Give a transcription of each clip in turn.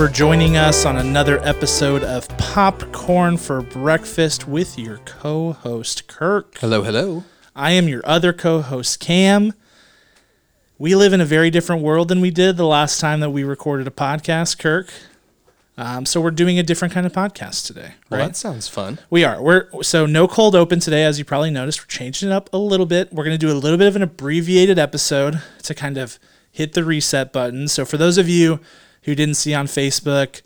For joining us on another episode of Popcorn for Breakfast with your co host, Kirk. Hello, hello. I am your other co host, Cam. We live in a very different world than we did the last time that we recorded a podcast, Kirk. Um, so we're doing a different kind of podcast today, Well, that sounds fun. We are. We're so no cold open today, as you probably noticed. We're changing it up a little bit. We're going to do a little bit of an abbreviated episode to kind of hit the reset button. So for those of you who didn't see on Facebook,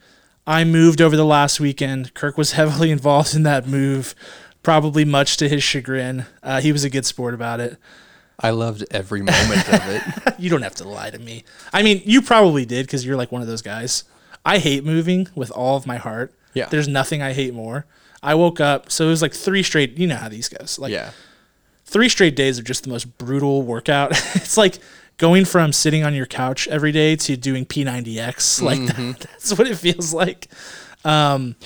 I moved over the last weekend. Kirk was heavily involved in that move, probably much to his chagrin. Uh, he was a good sport about it. I loved every moment of it. You don't have to lie to me. I mean, you probably did because you're like one of those guys. I hate moving with all of my heart. Yeah. There's nothing I hate more. I woke up, so it was like three straight. You know how these goes. Like Yeah. three straight days of just the most brutal workout. it's like going from sitting on your couch every day to doing P90X. Like Mm-hmm. that's what it feels like.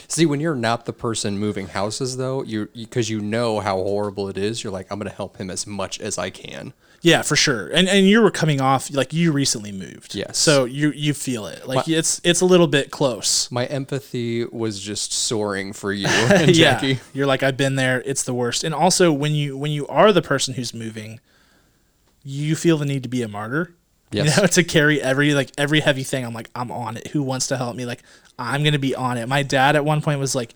See, when you're not the person moving houses, though, you because you, know how horrible it is, you're like, I'm gonna help him as much as I can. Yeah, for sure. And and you were coming off like you recently moved. Yes. So you you feel it. Like it's it's a little bit close. My empathy was just soaring for you and yeah. Jackie. You're like I've been there. It's the worst. And also when you when you are the person who's moving, you feel the need to be a martyr. Yes. You know, to carry every like every heavy thing. I'm like, I'm on it. Who wants to help me? Like, I'm gonna be on it. My dad at one point was like,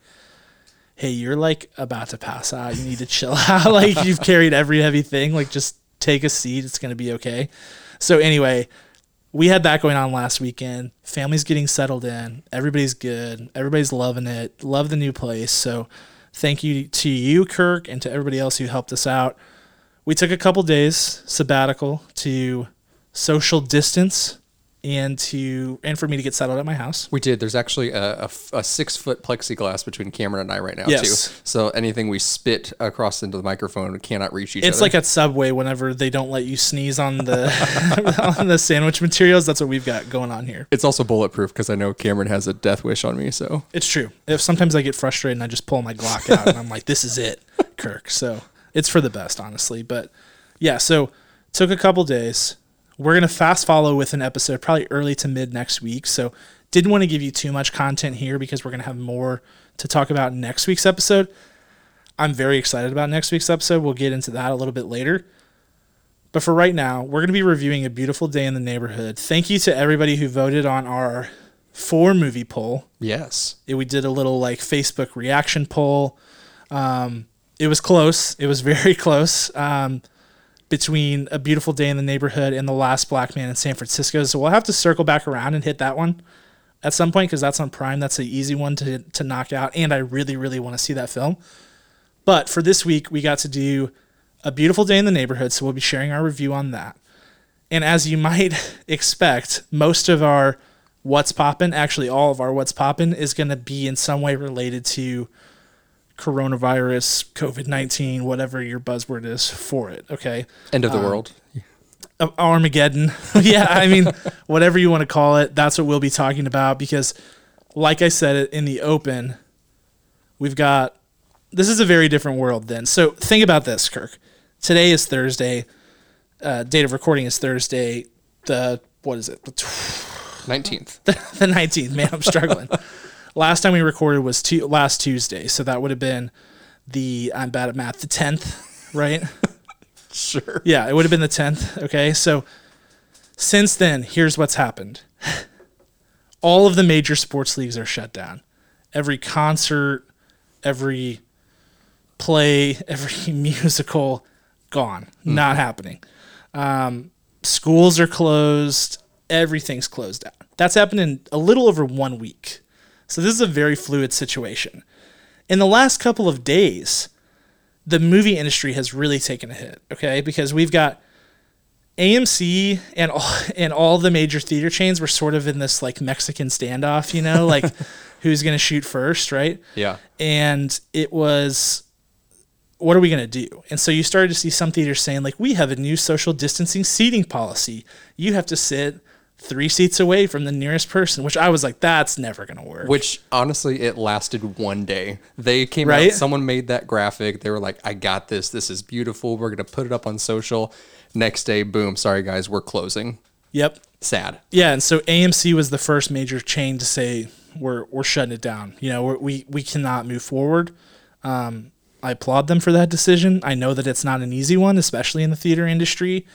Hey, you're like about to pass out. You need to chill out. like you've carried every heavy thing. Like just take a seat. It's gonna be okay. So anyway, we had that going on last weekend. Family's getting settled in. Everybody's good. Everybody's loving it. Love the new place. So thank you to you, Kirk, and to everybody else who helped us out. We took a couple days sabbatical to social distance and to and for me to get settled at my house. We did. There's actually a a six foot plexiglass between Cameron and I right now, Yes. too. So anything we spit across into the microphone cannot reach each It's other. It's like at Subway whenever they don't let you sneeze on the on the sandwich materials. That's what we've got going on here. it's also bulletproof because I know Cameron has a death wish on me. So It's true. If sometimes I get frustrated and I just pull my Glock out and I'm like, this is it, Kirk. So it's for the best, honestly. But yeah, so took a couple days. We're gonna fast follow with an episode probably early to mid next week. So didn't want to give you too much content here because we're gonna have more to talk about next week's episode. I'm very excited about next week's episode. We'll get into that a little bit later. But for right now, we're going to be reviewing A Beautiful Day in the Neighborhood. Thank you to everybody who voted on our four movie poll yes, we did a little like Facebook reaction poll. Um, it was close. It was very close um, between A Beautiful Day in the Neighborhood and The Last Black Man in San Francisco. So we'll have to circle back around and hit that one at some point because that's on Prime. That's an easy one to, to knock out. And I really, really want to see that film. But for this week, we got to do A Beautiful Day in the Neighborhood. So we'll be sharing our review on that. And as you might expect, most of our what's poppin', actually all of our what's poppin' is going to be in some way related to coronavirus, COVID 19, whatever your buzzword is for it. Okay. end of the Um, world. Armageddon. yeah. I mean, whatever you want to call it, that's what we'll be talking about because, like I said in the open, we've got this is a very different world then. So think about this, Kirk. Today is Thursday. Uh, date of recording is Thursday. The, what is it? The Nineteenth. the 19th. Man, I'm struggling. Last time we recorded was last Tuesday, so that would have been the I'm bad at math. The 10th, right? Sure. yeah, it would have been the 10th. Okay, so since then, here's what's happened. All of the major sports leagues are shut down. Every concert, every play, every musical, gone. Not happening. Um, schools are closed. Everything's closed down. That's happened in a little over one week. So this is a very fluid situation. In the last couple of days, the movie industry has really taken a hit, okay? Because we've got AMC and all and all the major theater chains were sort of in this like Mexican standoff, you know, like who's going to shoot first, right? Yeah. and it was what are we going to do and so you started to see some theaters saying like we have a new social distancing seating policy you have to sit three seats away from the nearest person which i was like that's never to work Which honestly, it lasted one day. They came Right? out, someone made that graphic. They were like, I got this. This is beautiful. We're to put it up on social. Next day, boom. Sorry, guys, we're closing. Yep. Sad. Yeah, and so AMC was the first major chain to say we're we're shutting it down. You know, we're, we we cannot move forward. Um, I applaud them for that decision. I know that it's not an easy one, especially in the theater industry,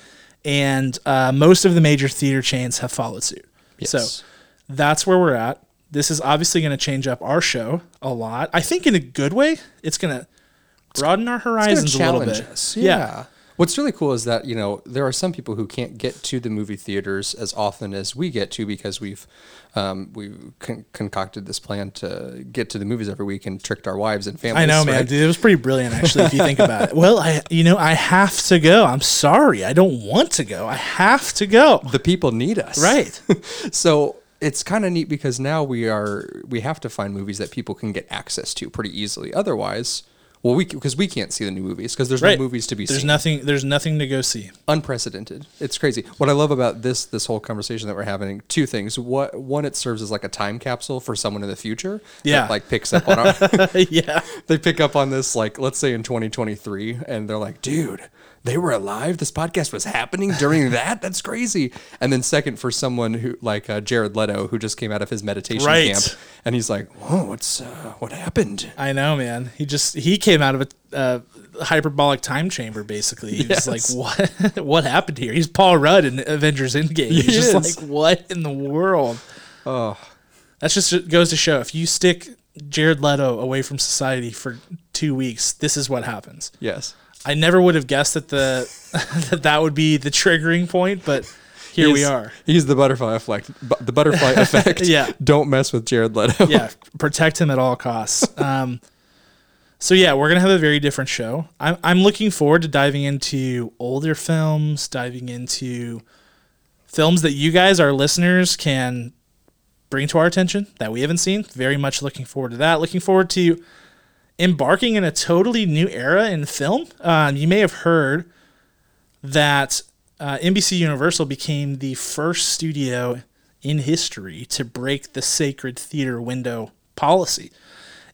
and uh, most of the major theater chains have followed suit. Yes. So that's where we're at. This is obviously going to change up our show a lot. I think in a good way. It's going to broaden our horizons a little bit. us. Yeah. What's really cool is that you know there are some people who can't get to the movie theaters as often as we get to because we've um, we've con- concocted this plan to get to the movies every week and tricked our wives and families. I know, man. Dude, it was pretty brilliant, actually, if you think about it. Well, I, you know, I have to go. I'm sorry. I don't want to go. I have to go. The people need us, Right. so it's kind of neat because now we are we have to find movies that people can get access to pretty easily. Otherwise, well, we because we can't see the new movies because there's Right. no movies to be seen. There's seen. nothing. There's nothing to go see. unprecedented. It's crazy. What I love about this this whole conversation that we're having, two things. What one, it serves as like a time capsule for someone in the future. that, Yeah. like picks up on our. yeah. they pick up on this like let's say in 2023, and they're like, dude. They were alive. This podcast was happening during that. That's crazy. And then second, for someone who like uh, Jared Leto, who just came out of his meditation Right. camp, and he's like, "Whoa, what's uh, what happened?" I know, man. He just he came out of a uh, hyperbolic time chamber. Basically, he Yes. was like, "What? what happened here?" He's Paul Rudd in Avengers Endgame. He's He just like, "What in the world?" Oh, That's just goes to show if you stick Jared Leto away from society for two weeks, this is what happens. yes. I never would have guessed that the that that would be the triggering point, but here we are. He's the butterfly effect. Bu- The butterfly effect. Yeah. Don't mess with Jared Leto. Yeah, protect him at all costs. Um, so yeah, we're gonna have a very different show. I'm I'm looking forward to diving into older films, diving into films that you guys, our listeners, can bring to our attention that we haven't seen. Very much looking forward to that. Looking forward to embarking in a totally new era in film. Um, you may have heard that uh, NBC Universal became the first studio in history to break the sacred theater window policy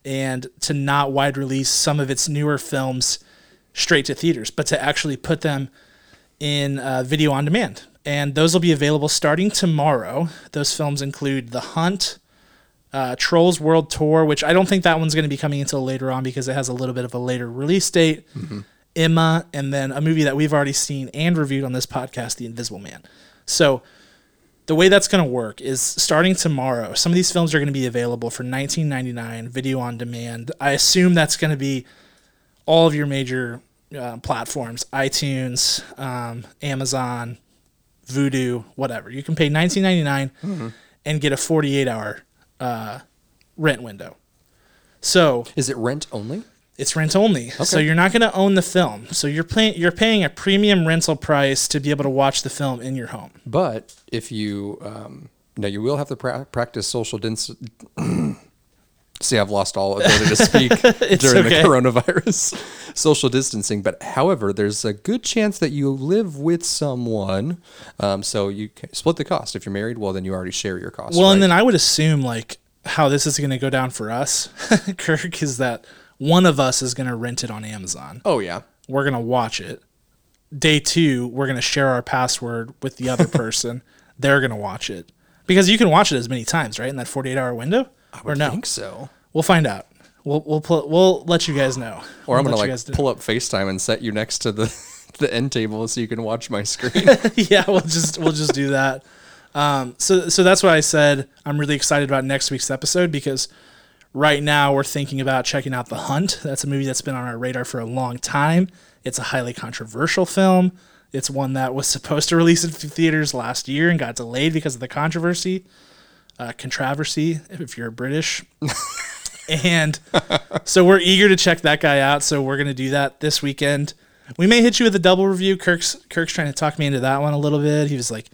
and to not wide release some of its newer films straight to theaters, but to actually put them in uh, video on demand. And those will be available starting tomorrow. Those films include The Hunt, uh, Trolls World Tour, which I don't think that one's going to be coming until later on because it has a little bit of a later release date. Emma, and then a movie that we've already seen and reviewed on this podcast, The Invisible Man. So the way that's going to work is starting tomorrow. Some of these films are going to be available for 19.99 video on demand. I assume that's going to be all of your major uh, platforms: iTunes, um, Amazon, Vudu, whatever. You can pay 19.99 and get a 48 hour uh, rent window. So Is it rent only? it's rent only. So you're not going to own the film. So you're paying you're paying a premium rental price to be able to watch the film in your home. But if you, um, no, you will have to pra- practice social distance. See, I've lost all ability to speak during okay. the coronavirus. social distancing, but however, there's a good chance that you live with someone, um, so you can split the cost. If you're married, well, then you already share your cost. Well, and then I would assume like how this is going to go down for us, Kirk, is that one of us is going to rent it on Amazon. oh yeah, We're going to watch it. Day two, we're going to share our password with the other person. They're going to watch it because you can watch it as many times, right? In that 48 hour window, or no? I no? think so. We'll find out. We'll we'll pl- we'll let you guys know. Or I'm gonna like guys pull up FaceTime and set you next to the the end table so you can watch my screen. yeah, we'll just we'll just do that. Um, so so that's why I said I'm really excited about next week's episode because right now we're thinking about checking out The Hunt. That's a movie that's been on our radar for a long time. It's a highly controversial film. It's one that was supposed to release in theaters last year and got delayed because of the controversy, uh, controversy. If you're British. and so we're eager to check that guy out. So we're gonna do that this weekend. We may hit you with a double review. Kirk's Kirk's trying to talk me into that one a little bit. He was like,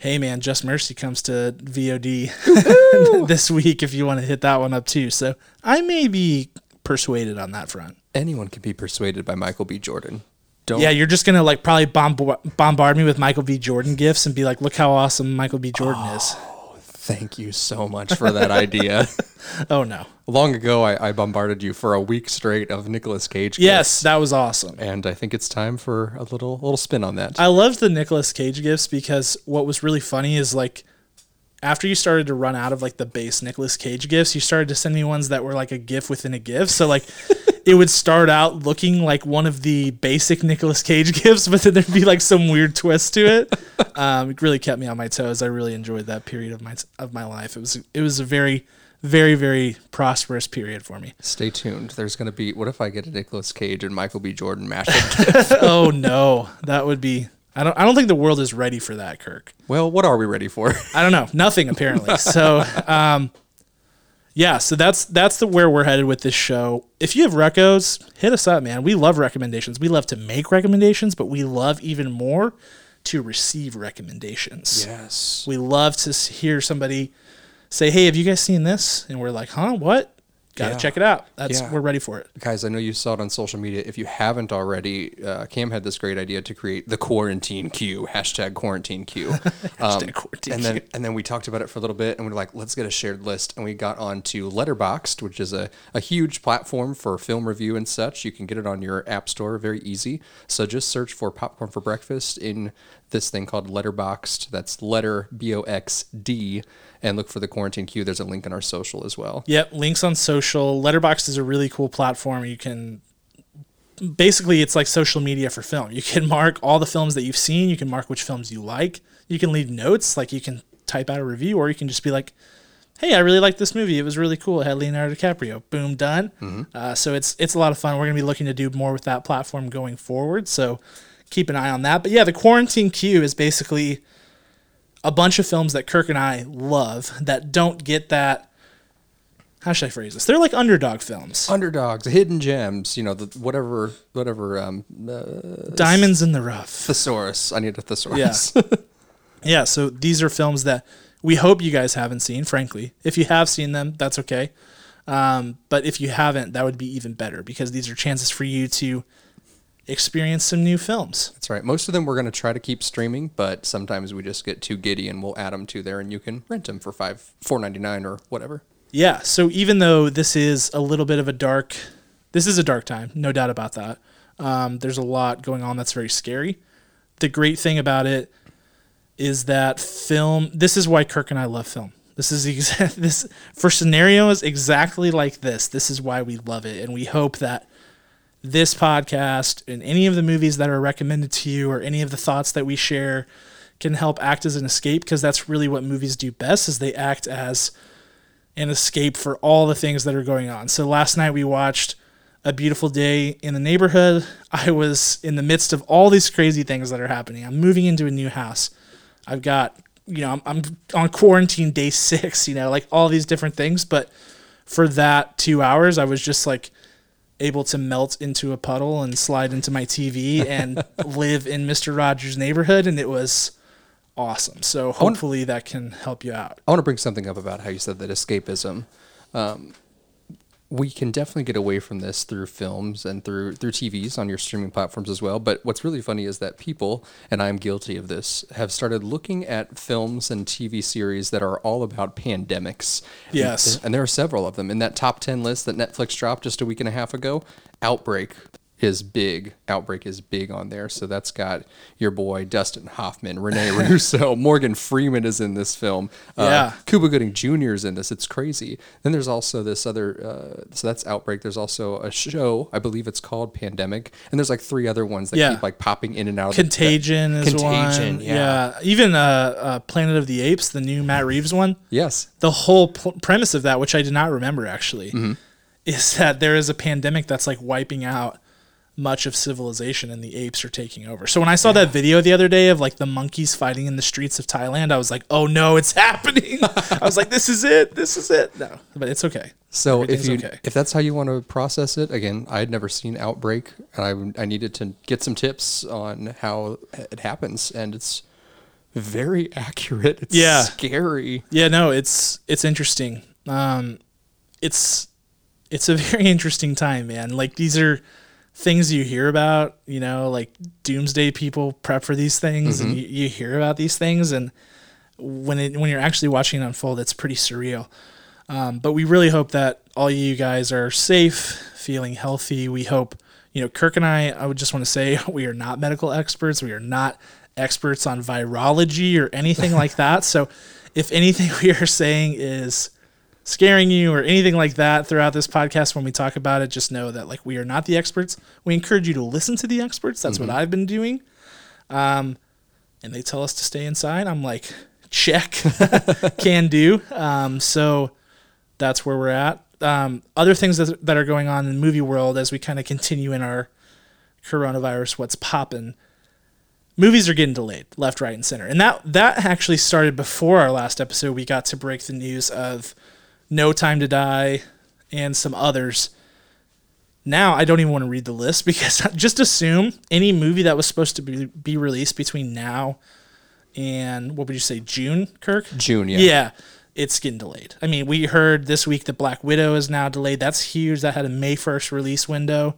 "Hey man, Just Mercy comes to VOD this week if you want to hit that one up too." So I may be persuaded on that front. Anyone can be persuaded by Michael B. Jordan. Don't. Yeah, you're just gonna like probably bomb- bombard me with Michael B. Jordan gifts and be like, "Look how awesome Michael B. Jordan is." Thank you so much for that idea. Oh no. Long ago, I, I bombarded you for a week straight of Nicolas Cage. Gifts, Yes, that was awesome. and I think it's time for a little little spin on that. I loved the Nicolas Cage gifts because what was really funny is like after you started to run out of like the base Nicolas Cage gifts, you started to send me ones that were like a gif within a gif. So like it would start out looking like one of the basic Nicolas Cage gifts, but then there'd be like some weird twist to it. Um, it really kept me on my toes. I really enjoyed that period of my of my life. It was it was a very very very prosperous period for me. Stay tuned. There's going to be. What if I get a Nicolas Cage and Michael B. Jordan mashup? oh no, that would be. I don't. I don't think the world is ready for that, Kirk. well, what are we ready for? I don't know. Nothing apparently. So, um, yeah. So that's that's the where we're headed with this show. If you have recos, hit us up, man. We love recommendations. We love to make recommendations, but we love even more to receive recommendations. yes. We love to hear somebody say, "Hey, have you guys seen this?" And we're like, "Huh? What?" Got to Yeah. check it out. That's Yeah. we're ready for it. Guys, I know you saw it on social media. If you haven't already, uh, Cam had this great idea to create the quarantine queue hashtag quarantine queue. Um, Hashtag quarantine and then queue. and then we talked about it for a little bit, and we are like, let's get a shared list. And we got on to Letterboxd, which is a, a huge platform for film review and such. You can get it on your app store, very easy. So just search for popcorn for breakfast in this thing called Letterboxd. That's letter B O X D, and look for the quarantine queue. There's a link in our social as well. Yep, links on social. Letterboxd is a really cool platform. You can basically it's like social media for film. You can mark all the films that you've seen, you can mark which films you like. You can leave notes, like you can type out a review or you can just be like, "Hey, I really liked this movie. It was really cool. It had Leonardo DiCaprio." Boom, done. Uh, so it's it's a lot of fun. We're going to be looking to do more with that platform going forward. So keep an eye on that. But yeah, the quarantine queue is basically a bunch of films that Kirk and I love that don't get that how should I phrase this? They're like underdog films. underdogs, hidden gems, you know, the, whatever, whatever. Um, uh, Diamonds in the rough. thesaurus. I need a thesaurus. Yeah. Yeah, so these are films that we hope you guys haven't seen, frankly. If you have seen them, that's okay. Um, but if you haven't, that would be even better because these are chances for you to experience some new films. That's right. Most of them we're going to try to keep streaming, but sometimes we just get too giddy and we'll add them to there, and you can rent them for five, four ninety nine or whatever. Yeah, so even though this is a little bit of a dark, this is a dark time, no doubt about that. Um, there's a lot going on that's very scary. The great thing about it is that film. This is why Kirk and I love film. This is exa- this for scenarios exactly like this. This is why we love it, and we hope that this podcast and any of the movies that are recommended to you or any of the thoughts that we share can help act as an escape because that's really what movies do best is they act as an escape for all the things that are going on. So last night we watched A Beautiful Day in the Neighborhood. I was in the midst of all these crazy things that are happening. I'm moving into a new house. I've got, you know, I'm, I'm on quarantine day six, you know, like all these different things. But for that two hours, I was just like able to melt into a puddle and slide into my TV and live in Mr. Rogers' neighborhood. And it was awesome. So hopefully that can help you out. I want to bring something up about how you said that escapism. Um, we can definitely get away from this through films and through through TVs on your streaming platforms as well. But what's really funny is that people, and I'm guilty of this, have started looking at films and TV series that are all about pandemics. Yes. and, and there are several of them in that top ten list that Netflix dropped just a week and a half ago. Outbreak is big. Outbreak is big on there. So that's got your boy Dustin Hoffman, Rene Russo, Morgan Freeman is in this film. Uh, Yeah. Cuba Gooding Jr. is in this. It's crazy. Then there's also this other. Uh, so that's Outbreak. There's also a show. I believe it's called Pandemic. And there's like three other ones that Yeah. keep like popping in and out. of the- Contagion is Contagion, one. yeah. Even uh, uh, Planet of the Apes, the new Matt Reeves one. yes. The whole pl- premise of that, which I did not remember actually, Mm-hmm. is that there is a pandemic that's like wiping out much of civilization and the apes are taking over. So when I saw that video the other day of like the monkeys fighting in the streets of Thailand, I was like, "Oh no, it's happening." I was like, "This is it. This is it." No, but it's okay. So if you okay. if that's how you want to process it, again, I had never seen Outbreak, and I I needed to get some tips on how it happens, and it's very accurate. It's Yeah. scary. Yeah, no, it's it's interesting. Um, it's it's a very interesting time, man. Like these are things you hear about. You know, like doomsday people prep for these things, and you, you hear about these things, and when it when you're actually watching it unfold, it's pretty surreal. Um, but we really hope that all you guys are safe, feeling healthy. We hope, you know, Kirk and I, I would just want to say we are not medical experts. We are not experts on virology or anything like that. So if anything we are saying is scaring you or anything like that throughout this podcast when we talk about it, just know that like we are not the experts. We encourage you to listen to the experts. That's what I've been doing. Um, and they tell us to stay inside. I'm like, check, can do. Um, so that's where we're at. Um, other things that, that are going on in the movie world as we kind of continue in our coronavirus, what's popping. Movies are getting delayed left, right, and center, and that that actually started before our last episode. We got to break the news of No Time to Die and some others. Now I don't even want to read the list because just assume any movie that was supposed to be, be released between now and what would you say June, Kirk? June, yeah. Yeah, it's getting delayed. I mean, we heard this week that Black Widow is now delayed. That's huge. That had a May 1st release window.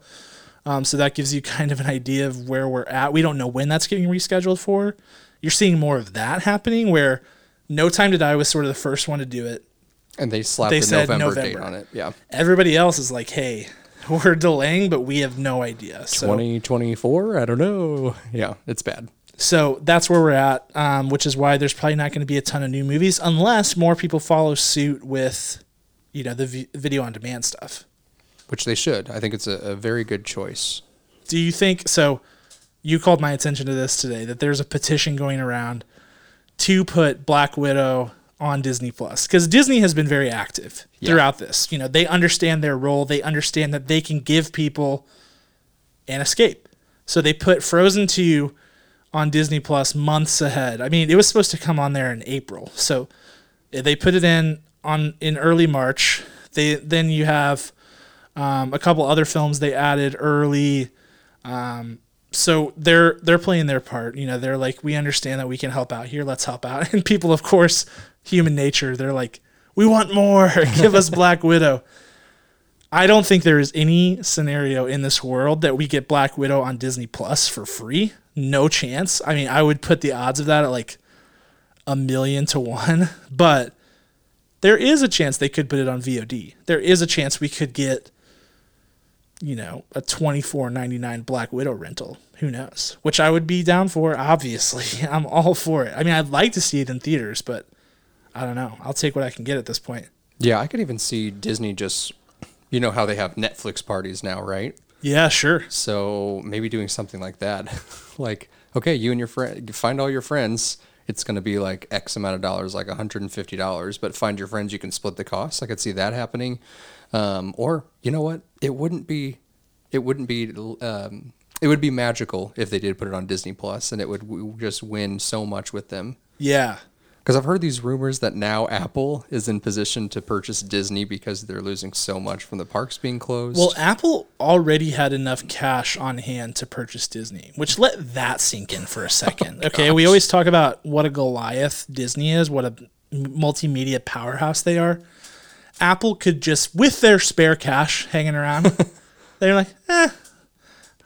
Um, so that gives you kind of an idea of where we're at. We don't know when that's getting rescheduled for. You're seeing more of that happening where No Time to Die was sort of the first one to do it. And they slapped They the said November, date on it. Yeah. Everybody else is like, hey, we're delaying, but we have no idea. So 2024? I don't know. Yeah, it's bad. So that's where we're at, um, which is why there's probably not going to be a ton of new movies unless more people follow suit with, you know, the v- video on demand stuff. Which they should. I think it's a, a very good choice. Do you think so? You called my attention to this today that there's a petition going around to put Black Widow on Disney Plus because Disney has been very active Yeah. throughout this. You know, they understand their role. They understand that they can give people an escape. So they put Frozen 2 on Disney Plus months ahead. I mean, it was supposed to come on there in April. So they put it in on in early March. They then you have um, a couple other films they added early. Um, so they're they're playing their part. You know, they're like, we understand that we can help out here. Let's help out. And people, of course, human nature. They're like, we want more. Give us Black Widow. I don't think there is any scenario in this world that we get Black Widow on Disney Plus for free. No chance. I mean, I would put the odds of that at like a million to one, but there is a chance they could put it on VOD. There is a chance we could get, you know, a twenty four ninety nine Black Widow rental. Who knows? Which I would be down for. Obviously, I'm all for it. I mean, I'd like to see it in theaters, but I don't know. I'll take what I can get at this point. Yeah, I could even see Disney just, you know how they have Netflix parties now, right? Yeah, sure. So maybe doing something like that. like, okay, you and your friend, find all your friends. It's going to be like X amount of dollars, like $150, but find your friends, you can split the cost. I could see that happening. Um, or, you know what? It wouldn't be, it wouldn't be, um, it would be magical if they did put it on Disney Plus and it would w- just win so much with them. Yeah. Because I've heard these rumors that now Apple is in position to purchase Disney because they're losing so much from the parks being closed. Well, Apple already had enough cash on hand to purchase Disney, which let that sink in for a second. okay, we always talk about what a Goliath Disney is, what a multimedia powerhouse they are. Apple could just, with their spare cash hanging around, they're like, eh,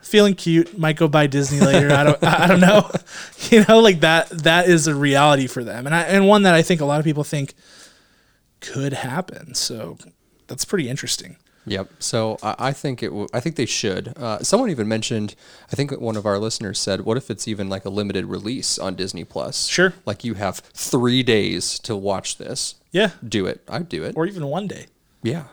feeling cute, might go buy Disney later. I don't, I don't know, you know, like that. That is a reality for them, and I, and one that I think a lot of people think could happen. So that's pretty interesting. Yep. So I, I think it. W- I think they should. Uh, someone even mentioned. I think one of our listeners said, "What if it's even like a limited release on Disney Plus? Sure. Like you have three days to watch this. Yeah. Do it. I'd do it. or even one day. yeah.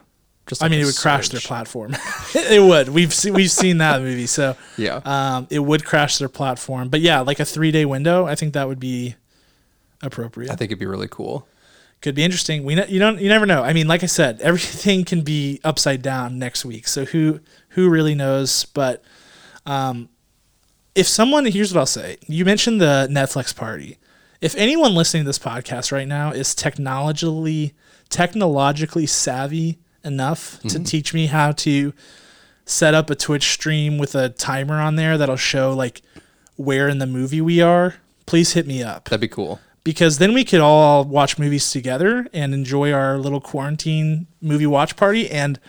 Just. I mean, it would crash their platform. it would. We've seen, we've seen that movie, so Yeah. um, it would crash their platform. But yeah, like a three day window, I think that would be appropriate. I think it'd be really cool. Could be interesting. We ne- you don't you never know. I mean, like I said, everything can be upside down next week. So who who really knows? But um, if someone here's what I'll say. You mentioned the Netflix party. If anyone listening to this podcast right now is technologically technologically savvy enough to mm-hmm. teach me how to set up a Twitch stream with a timer on there that'll show like where in the movie we are, please hit me up That'd be cool. because then we could all watch movies together and enjoy our little quarantine movie watch party. And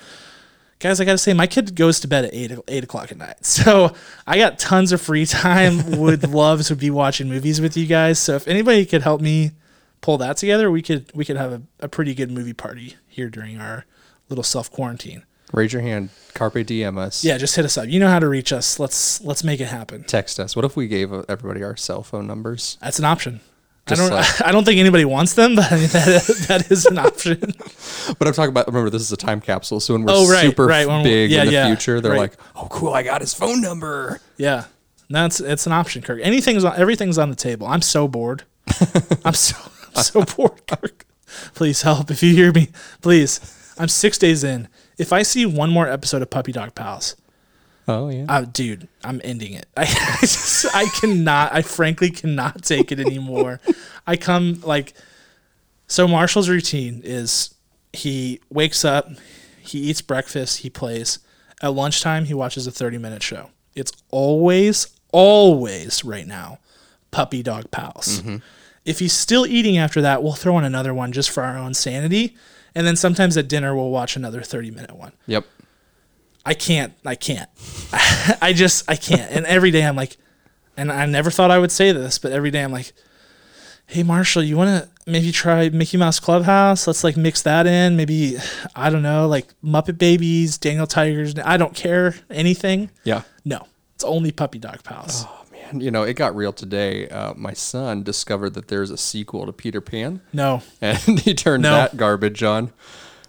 guys, I gotta say, my kid goes to bed at eight eight o'clock at night, so I got tons of free time. Would love to be watching movies with you guys. So if anybody could help me pull that together, we could we could have a, a pretty good movie party here during our little self quarantine. Raise your hand. Carpe diem us. Yeah, just hit us up. You know how to reach us. Let's let's make it happen. Text us. What if we gave everybody our cell phone numbers? That's an option. Just I don't. like- I don't think anybody wants them, but I mean, that, that is an option. But I'm talking about. Remember, this is a time capsule. So when we're Oh, right, super right, when big yeah, in the yeah, future, they're right. like, "Oh, cool! I got his phone number." Yeah, that's it's an option, Kirk. Anything's on, everything's on the table. I'm so bored. I'm so I'm so bored, Kirk. Please help if you hear me. Please, I'm six days in. If I see one more episode of Puppy Dog Pals, Oh yeah. uh, dude, I'm ending it. I, I just I cannot. I frankly cannot take it anymore. I come like so. Marshall's routine is he wakes up, he eats breakfast, he plays. At lunchtime, he watches a 30 minute show. It's always, always right now, Puppy Dog Pals. If he's still eating after that, we'll throw in another one just for our own sanity. And then sometimes at dinner, we'll watch another 30 minute one. yep. I can't. I can't. I just I can't. And every day I'm like, and I never thought I would say this, but every day I'm like, hey Marshall, you want to maybe try Mickey Mouse Clubhouse? Let's like mix that in. Maybe I don't know, like Muppet Babies, Daniel Tigers. I don't care anything. Yeah. No, it's only Puppy Dog Pals. Oh man, you know it got real today. Uh, my son discovered that there's a sequel to Peter Pan, No, and he turned No. that garbage on.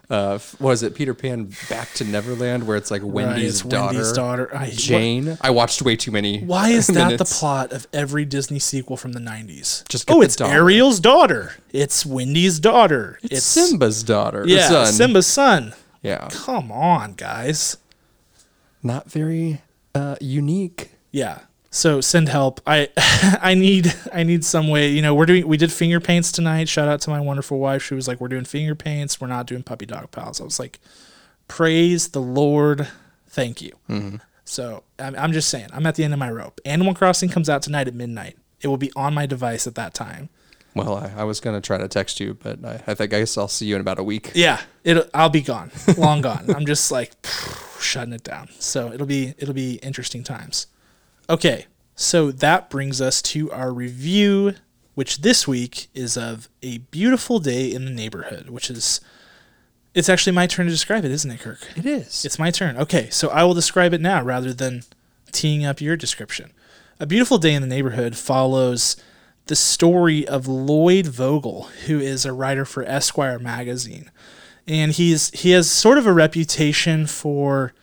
Uh, was it Peter Pan Back to Neverland, where it's like right, Wendy's it's daughter, Wendy's daughter. I, Jane? I watched way too many. Why is that the plot of every Disney sequel from the 90s? Just get oh, it's daughter. Ariel's daughter. It's Wendy's daughter. It's Simba's daughter. Yeah, son. Simba's son. Yeah, Come on, guys. not very uh, unique. Yeah. So send help. I I need I need some way. You know, we're doing we did finger paints tonight. Shout out to my wonderful wife. She was like, "We're doing finger paints. We're not doing puppy dog pals." I was like, "Praise the Lord. Thank you." Mm-hmm. So I'm, I'm just saying, I'm at the end of my rope. Animal Crossing comes out tonight at midnight. It will be on my device at that time. Well, I, I was gonna try to text you, but I, I think I guess I'll see you in about a week. Yeah, it I'll be gone, long gone. I'm just like shutting it down. So it'll be it'll be interesting times. Okay, so that brings us to our review, which this week is of a beautiful day in the neighborhood, which is it's actually my turn to describe it, isn't it, Kirk? It is. It's my turn. Okay, so I will describe it now rather than teeing up your description. A Beautiful Day in the Neighborhood follows the story of Lloyd Vogel, who is a writer for Esquire magazine. And he's he has sort of a reputation for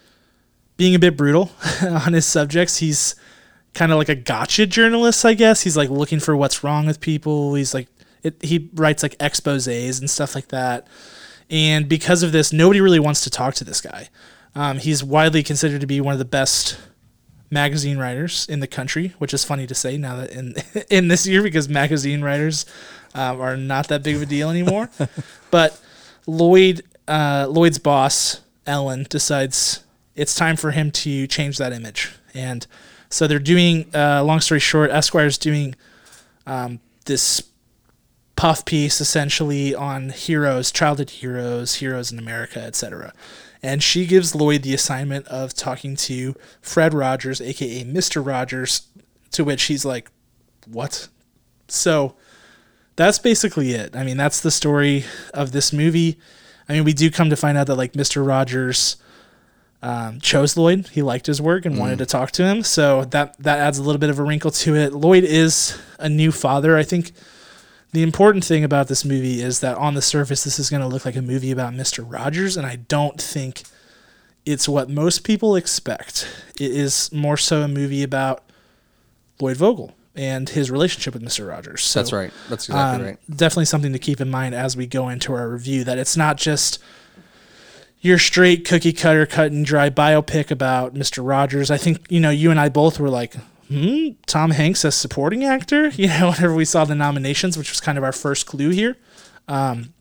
being a bit brutal on his subjects. He's kind of like a gotcha journalist, I guess. He's like looking for what's wrong with people. He's like it, he writes like exposés and stuff like that. And because of this, nobody really wants to talk to this guy. Um, he's widely considered to be one of the best magazine writers in the country, which is funny to say now that in in this year because magazine writers um, are not that big of a deal anymore. but Lloyd uh, Lloyd's boss Ellen decides it's time for him to change that image, and so they're doing. Uh, long story short, Esquire's doing um, this puff piece essentially on heroes, childhood heroes, heroes in America, etc. And she gives Lloyd the assignment of talking to Fred Rogers, aka Mr. Rogers, to which he's like, What? So that's basically it. I mean, that's the story of this movie. I mean, we do come to find out that like Mr. Rogers um, chose Lloyd. He liked his work and wanted to talk to him. So that that adds a little bit of a wrinkle to it. Lloyd is a new father. I think the important thing about this movie is that on the surface, this is going to look like a movie about Mr. Rogers, and I don't think it's what most people expect. It is more so a movie about Lloyd Vogel and his relationship with Mr. Rogers. So, That's right. That's exactly um, right. Definitely something to keep in mind as we go into our review that it's not just your straight cookie cutter, cut and dry biopic about Mr. Rogers. I think, you know, you and I both were like, hmm, Tom Hanks as supporting actor? You know, whenever we saw the nominations, which was kind of our first clue here, um,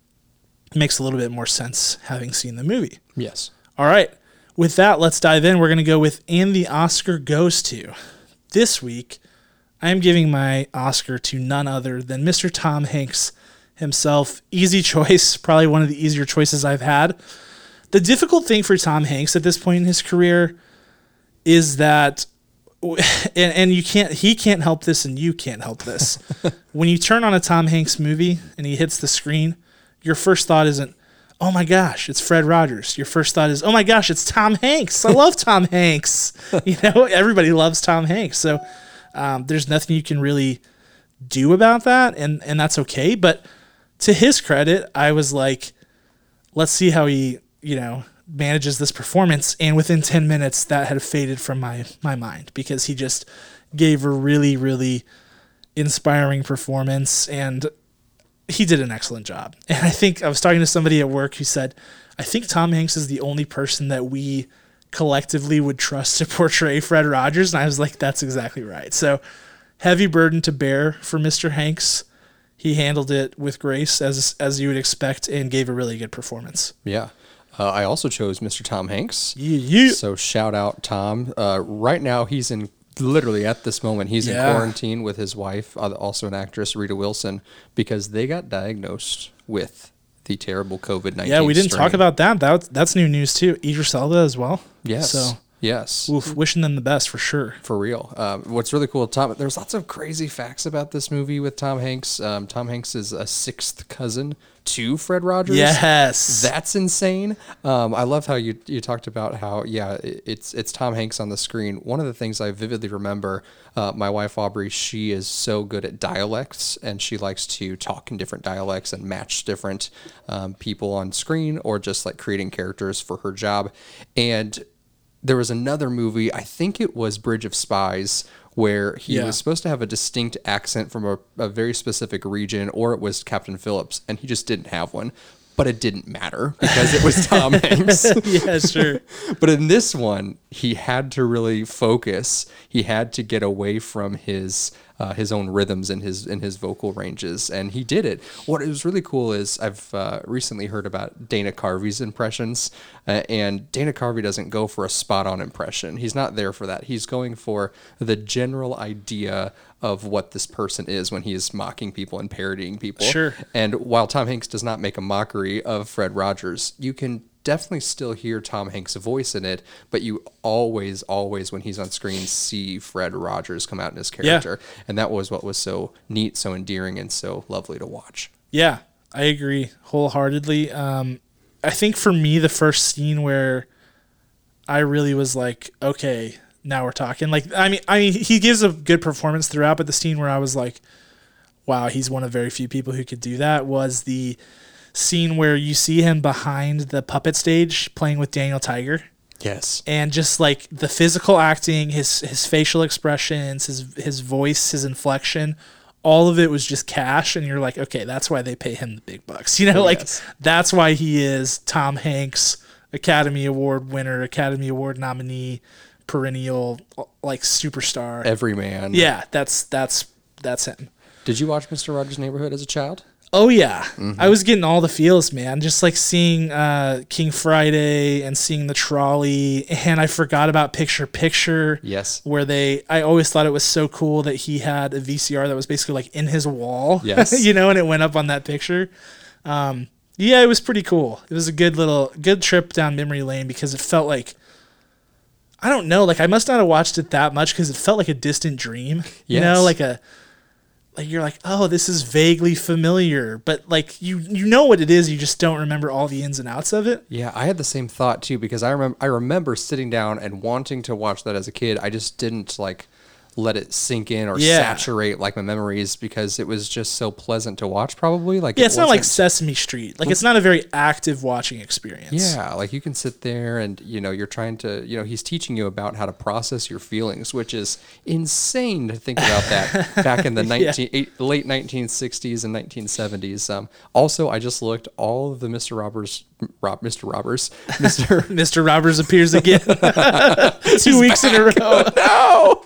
makes a little bit more sense having seen the movie. Yes. All right. With that, let's dive in. We're going to go with And the Oscar Goes to. This week, I am giving my Oscar to none other than Mr. Tom Hanks himself. Easy choice, probably one of the easier choices I've had. The difficult thing for Tom Hanks at this point in his career is that and, and you can't he can't help this and you can't help this. When you turn on a tom hanks movie and he hits the screen your first thought isn't oh my gosh it's fred rogers. Your first thought is oh my gosh it's tom hanks. I love tom hanks. You know everybody loves tom hanks. So um, there's nothing you can really do about that and and that's okay. But to his credit i was like let's see how he you know manages this performance and within 10 minutes that had faded from my my mind because he just gave a really really inspiring performance and he did an excellent job. And i think i was talking to somebody at work who said i think tom hanks is the only person that we collectively would trust to portray fred rogers and i was like that's exactly right. So heavy burden to bear for mr hanks. He handled it with grace as as you would expect and gave a really good performance. Yeah. Uh, I also chose Mr. Tom Hanks. you, you So shout out Tom. Uh, right now he's in literally at this moment he's Yeah. in quarantine with his wife, also an actress Rita Wilson, because they got diagnosed with the terrible COVID nineteen. Yeah, we didn't talk about that. That that's new news too. Idris Elba as well. Yes. So, yes. oof, wishing them the best for sure. For real. Um, what's really cool, Tom, there's lots of crazy facts about this movie with Tom Hanks. Um, Tom Hanks is a sixth cousin to Fred Rogers. Yes. That's insane. Um, I love how you you talked about how yeah it- it's it's Tom Hanks on the screen. One of the things I vividly remember, uh, my wife Aubrey, she is so good at dialects and she likes to talk in different dialects and match different um, people on screen or just like creating characters for her job. And there was another movie, I think it was Bridge of Spies, where he Yeah. was supposed to have a distinct accent from a, a very specific region, or it was Captain Phillips, and he just didn't have one. But it didn't matter because it was Tom Hanks. yeah, sure. But in this one, he had to really focus. He had to get away from his uh, his own rhythms and his and his vocal ranges, and he did it. What was really cool is I've uh, recently heard about Dana Carvey's impressions, uh, and Dana Carvey doesn't go for a spot on impression. He's not there for that. He's going for the general idea of what this person is when he is mocking people and parodying people. Sure. And while Tom Hanks does not make a mockery of Fred Rogers, you can definitely still hear Tom Hanks' voice in it, but you always, always, when he's on screen, see Fred Rogers come out in his character. And that was what was so neat, so endearing, and so lovely to watch. Yeah, I agree wholeheartedly. Um, I think for me, the first scene where I really was like, okay, now we're talking. Like, I mean, I mean, he gives a good performance throughout, but the scene where I was like, wow, he's one of very few people who could do that was the scene where you see him behind the puppet stage playing with Daniel Tiger. Yes. and just like the physical acting, his his facial expressions, his his voice, his inflection, all of it was just cash and you're like, okay, that's why they pay him the big bucks. You know, oh, like Yes. that's why he is Tom Hanks, Academy Award winner, Academy Award nominee, perennial like superstar. Every man. yeah, that's that's that's him. Did you watch Mr. Rogers' Neighborhood as a child? Oh yeah, Mm-hmm. I was getting all the feels, man. Just like seeing uh, King Friday and seeing the trolley, and I forgot about Picture Picture. Yes. where they, I always thought it was so cool that he had a VCR that was basically like in his wall. Yes. you know, and it went up on that picture. Um, yeah, it was pretty cool. It was a good little good trip down memory lane because it felt like. I don't know, like I must not have watched it that much because it felt like a distant dream. Yes. You know, like a like you're like, oh, this is vaguely familiar, but like you you know what it is, you just don't remember all the ins and outs of it. Yeah, I had the same thought too because I remember I remember sitting down and wanting to watch that as a kid. I just didn't like let it sink in or Yeah. saturate like my memories because it was just so pleasant to watch. Probably like Yeah, it it's not like Sesame Street. Like it's not a very active watching experience. Yeah, like you can sit there and you know you're trying to you know he's teaching you about how to process your feelings, which is insane to think about that back in the 19 eight, late 1960s and 1970s. Um, also, I just looked all of the Mr. Roberts, Rob, Mr. Roberts, Mr. Mr. Roberts appears again two weeks in a row. no,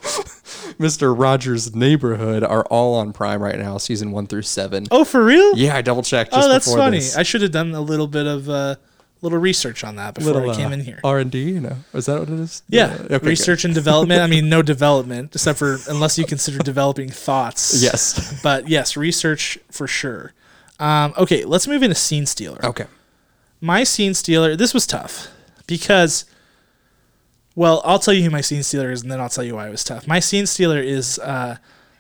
Mr. Rogers' Neighborhood are all on Prime right now, season one through seven. Oh, for real? Yeah, I double checked. Oh, that's funny. This. I should have done a little bit of uh, little research on that before I came in here. R and D, you know, is that what it is? yeah, Uh, okay, good. research and development. I mean, no development, except for unless you consider developing thoughts. Yes. but yes, research for sure. Um, okay, let's move into scene stealer. Okay. my scene stealer this was tough because Well, I'll tell you who my scene stealer is, and then I'll tell you why it was tough. My scene stealer is uh,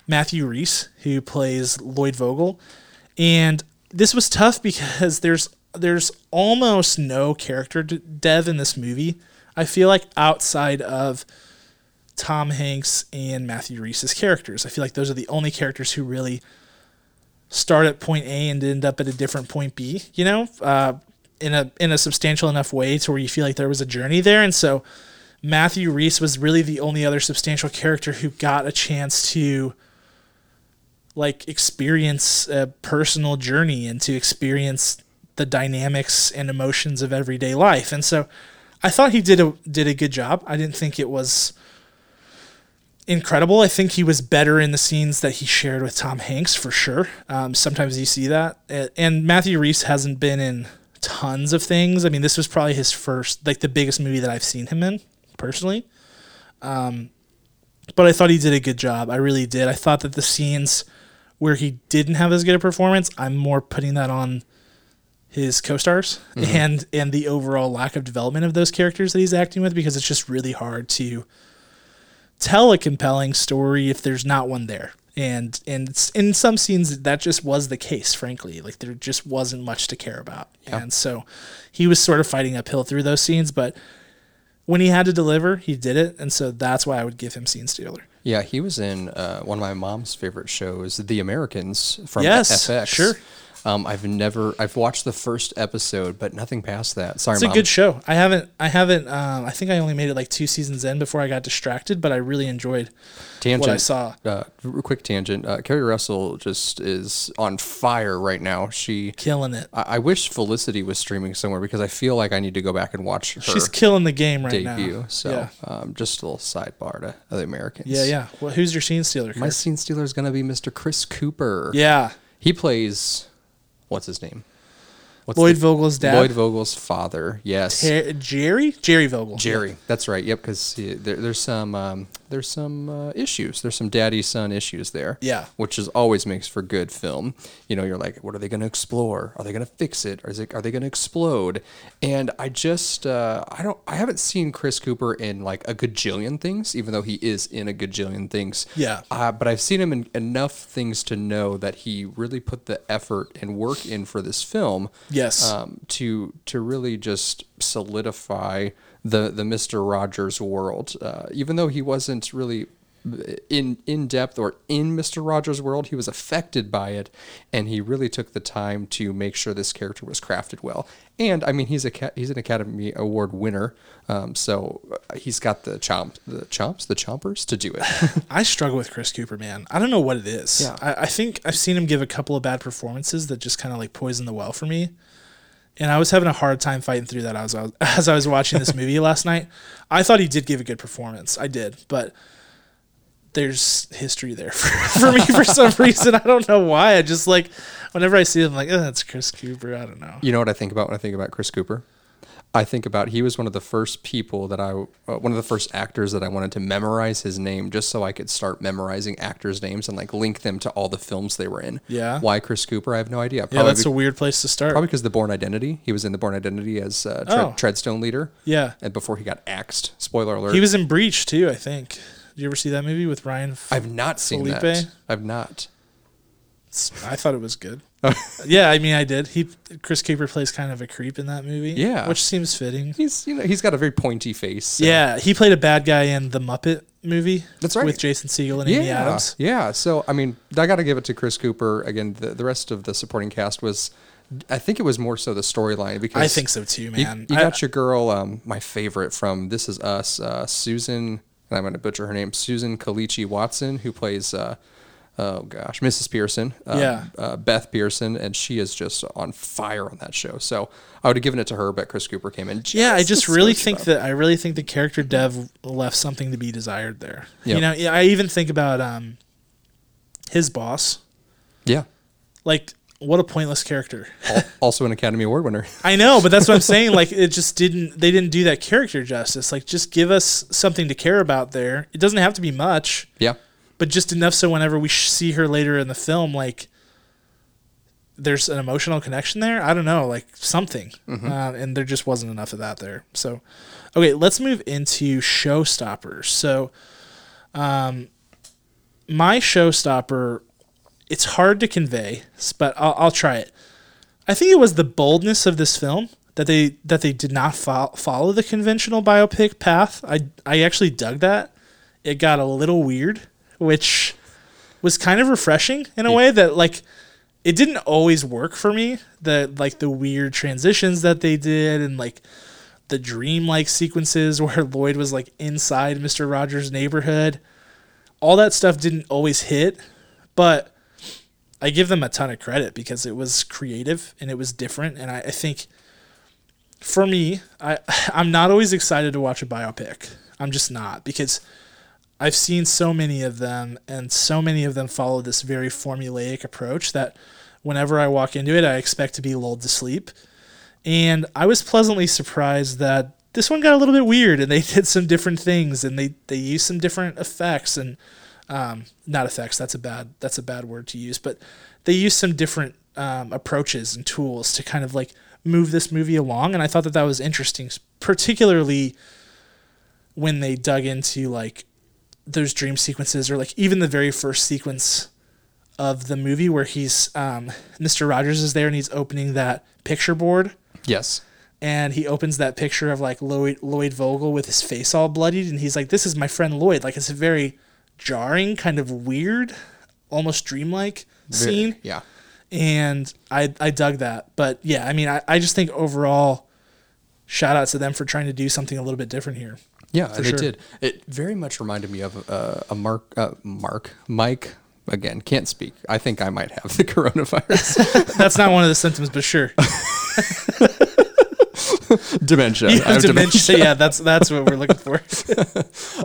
Matthew Rhys, who plays Lloyd Vogel, and this was tough because there's there's almost no character dev in this movie. I feel like outside of Tom Hanks and Matthew Rhys's characters, I feel like those are the only characters who really start at point A and end up at a different point B. You know, uh, in a in a substantial enough way to where you feel like there was a journey there, and so Matthew Rhys was really the only other substantial character who got a chance to like experience a personal journey and to experience the dynamics and emotions of everyday life. And so I thought he did a did a good job. I didn't think it was incredible. I think he was better in the scenes that he shared with Tom Hanks for sure. Um, sometimes you see that, and Matthew Rhys hasn't been in tons of things. I mean, this was probably his first, like the biggest movie that I've seen him in personally. Um, but I thought he did a good job. I really did. I thought that the scenes where he didn't have as good a performance, I'm more putting that on his co-stars mm-hmm. and and the overall lack of development of those characters that he's acting with because it's just really hard to tell a compelling story if there's not one there. And and in some scenes that just was the case, frankly. Like there just wasn't much to care about. Yeah. And so he was sort of fighting uphill through those scenes, but when he had to deliver, he did it, and so that's why I would give him scene stealer. Yeah, he was in uh, one of my mom's favorite shows, The Americans from yes, FX. Sure. Um, I've never I've watched the first episode, but nothing past that. Sorry, it's Mom. a good show. I haven't I haven't um, I think I only made it like two seasons in before I got distracted, but I really enjoyed tangent, what I saw. Uh, quick tangent. Uh, Keri Russell just is on fire right now. She killing it. I, I, wish Felicity was streaming somewhere because I feel like I need to go back and watch her. She's killing the game right debut. now. So yeah. um, just a little sidebar to the Americans. Yeah, yeah. Well, who's your scene stealer? My scene stealer is gonna be Mr. Chris Cooper. Yeah. He plays what's his name? What's Lloyd the, Vogel's dad. Lloyd Vogel's father. Yes. Ter- Jerry. Jerry Vogel. Jerry. That's right. Yep. Because there, there's some um, there's some uh, issues. There's some daddy son issues there. Yeah. Which is always makes for good film. You know, you're like, what are they going to explore? Are they going to fix it? Or is it, are they going to explode? And I just uh, I don't I haven't seen Chris Cooper in like a gajillion things, even though he is in a gajillion things. Yeah. Uh, but I've seen him in enough things to know that he really put the effort and work in for this film. Yes. Um, to to really just solidify the the Mister Rogers world, uh, even though he wasn't really in in depth or in Mr. Rogers' world. He was affected by it, and he really took the time to make sure this character was crafted well. And I mean, he's a he's an Academy Award winner, um, so uh, he's got the chomp the chomps the chompers to do it. I struggle with Chris Cooper, man. I don't know what it is. Yeah. I, I think I've seen him give a couple of bad performances that just kind of like poison the well for me and I was having a hard time fighting through that as I was, as I was watching this movie last night. I thought he did give a good performance. I did, but there's history there for, for me for some reason. I don't know why. I just like whenever I see him, I'm like, oh, that's Chris Cooper. I don't know. You know what I think about when I think about Chris Cooper? I think about he was one of the first people that I, uh, one of the first actors that I wanted to memorize his name just so I could start memorizing actors' names and like link them to all the films they were in. Yeah. Why Chris Cooper? I have no idea. Probably yeah, that's be- a weird place to start. Probably because the Bourne Identity. He was in the Bourne Identity as uh, Tre- oh. Treadstone leader. Yeah. And before he got axed. Spoiler alert. He was in Breach too. I think. Did you ever see that movie with Ryan? F- I've not seen Phillippe? that. I've not. I thought it was good. yeah, I mean, I did. He Chris Cooper plays kind of a creep in that movie. Yeah, which seems fitting. He's you know he's got a very pointy face. So. Yeah, he played a bad guy in the Muppet movie. That's right with Jason Segel and yeah, Amy Adams. Yeah, so I mean, I got to give it to Chris Cooper. Again, the the rest of the supporting cast was. I think it was more so the storyline because I think so too, man. You, you got your girl, um, my favorite from This Is Us, uh, Susan, and I'm going to butcher her name, Susan Kelechi Watson, who plays uh, oh gosh, Mrs. Pearson, um, yeah, uh, Beth Pearson, and she is just on fire on that show. So I would have given it to her, but Chris Cooper came in. yeah, I just really think that I really think the character dev left something to be desired there. Yep. You know, I even think about um, his boss. Yeah, like what a pointless character. also an Academy Award winner. I know, but that's what I'm saying. Like it just didn't they didn't do that character justice. Like just give us something to care about there. It doesn't have to be much. Yeah but just enough so whenever we see her later in the film, like there's an emotional connection there. I don't know, like something, Mm-hmm. uh, and there just wasn't enough of that there. So, okay, let's move into showstoppers. So, um, my showstopper, it's hard to convey, but I'll, I'll try it. I think it was the boldness of this film that they that they did not fo- follow the conventional biopic path. I I actually dug that. It got a little weird, which was kind of refreshing in a way that like it didn't always work for me. The like the weird transitions that they did and like the dream-like sequences where Lloyd was like inside Mr. Rogers' neighborhood. All that stuff didn't always hit, but I give them a ton of credit because it was creative and it was different. And I, I think for me, I I'm not always excited to watch a biopic. I'm just not because I've seen so many of them and so many of them follow this very formulaic approach that whenever I walk into it, I expect to be lulled to sleep. And I was pleasantly surprised that this one got a little bit weird and they did some different things and they, they used some different effects and um, not effects. That's a bad that's a bad word to use, but they used some different um, approaches and tools to kind of like move this movie along, and I thought that that was interesting, particularly when they dug into like those dream sequences or like even the very first sequence of the movie where he's um, Mr. Rogers is there and he's opening that picture board Yes. and he opens that picture of like Lloyd Lloyd Vogel with his face all bloodied, and he's like, "This is my friend Lloyd." Like it's a very jarring, kind of weird, almost dreamlike scene, Yeah. and I I dug that. But yeah, I mean, I, I just think overall, shout out to them for trying to do something a little bit different here. Yeah, they sure. did. It very much reminded me of uh, a Mark, uh, Mark, Mike. Again, can't speak. I think I might have the coronavirus. That's not one of the symptoms, but sure. dementia. Have have dementia. Yeah, that's that's what we're looking for.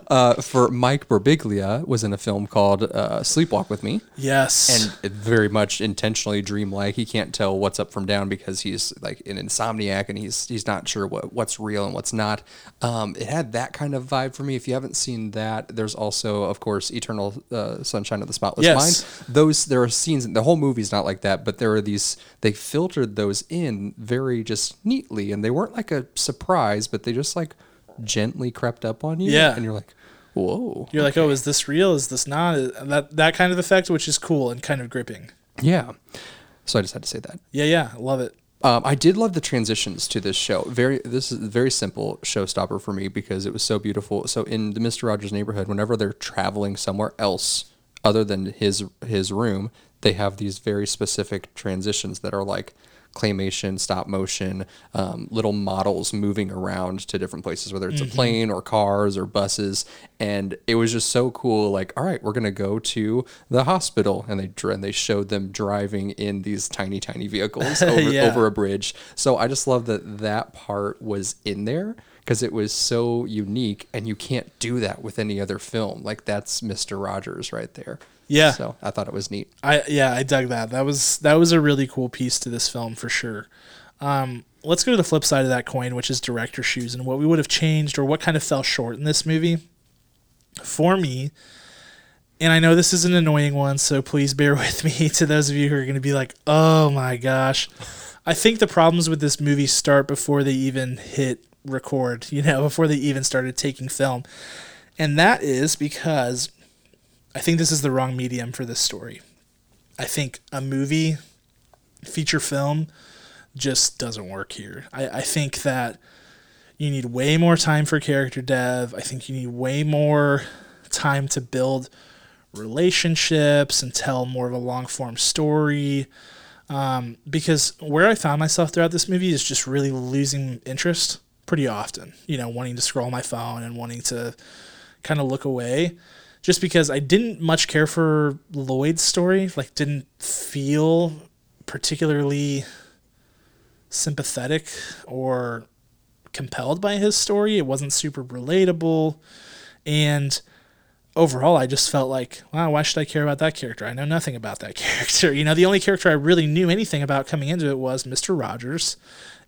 Uh, for Mike Birbiglia was in a film called uh, Sleepwalk with Me, Yes. and very much intentionally dreamlike. He can't tell what's up from down because he's like an insomniac and he's he's not sure what what's real and what's not. Um, it had that kind of vibe for me. If you haven't seen that, there's also of course Eternal uh, Sunshine of the Spotless Yes. Mind. Those there are scenes. The whole movie's not like that, but there are these. They filtered those in very just neatly, and they weren't like a surprise, but they just like gently crept up on you. Yeah. and you're like, whoa. You're like, oh, is this real? Is this not? And that that kind of effect, which is cool and kind of gripping. Yeah. So I just had to say that. Yeah, yeah, love it. Um, I did love the transitions to this show. Very, this is a very simple showstopper for me because it was so beautiful. So in the Mister Rogers neighborhood, whenever they're traveling somewhere else other than his his room, they have these very specific transitions that are like claymation, stop motion, um, little models moving around to different places, whether it's a plane or cars or buses. And it was just so cool. Like, all right, we're gonna go to the hospital, and they and they showed them driving in these tiny, tiny vehicles over, Yeah. over a bridge. So I just love that that part was in there because it was so unique, and you can't do that with any other film. Like that's Mister Rogers right there. Yeah. So I thought it was neat. I yeah, I dug that. That was that was a really cool piece to this film for sure. Um, let's go to the flip side of that coin, which is director shoes and what we would have changed or what kind of fell short in this movie. For me, and I know this is an annoying one, so please bear with me to those of you who are going to be like, "Oh my gosh." I think the problems with this movie start before they even hit record, you know, before they even started taking film. And that is because I think this is the wrong medium for this story. I think a movie, feature film, just doesn't work here. I, I think that you need way more time for character dev. I think you need way more time to build relationships and tell more of a long form story. Um, because where I found myself throughout this movie is just really losing interest pretty often. You know, wanting to scroll my phone and wanting to kind of look away just because I didn't much care for Lloyd's story, like didn't feel particularly sympathetic or compelled by his story. It wasn't super relatable and overall I just felt like, wow, why should I care about that character? I know nothing about that character. You know, the only character I really knew anything about coming into it was Mr. Rogers.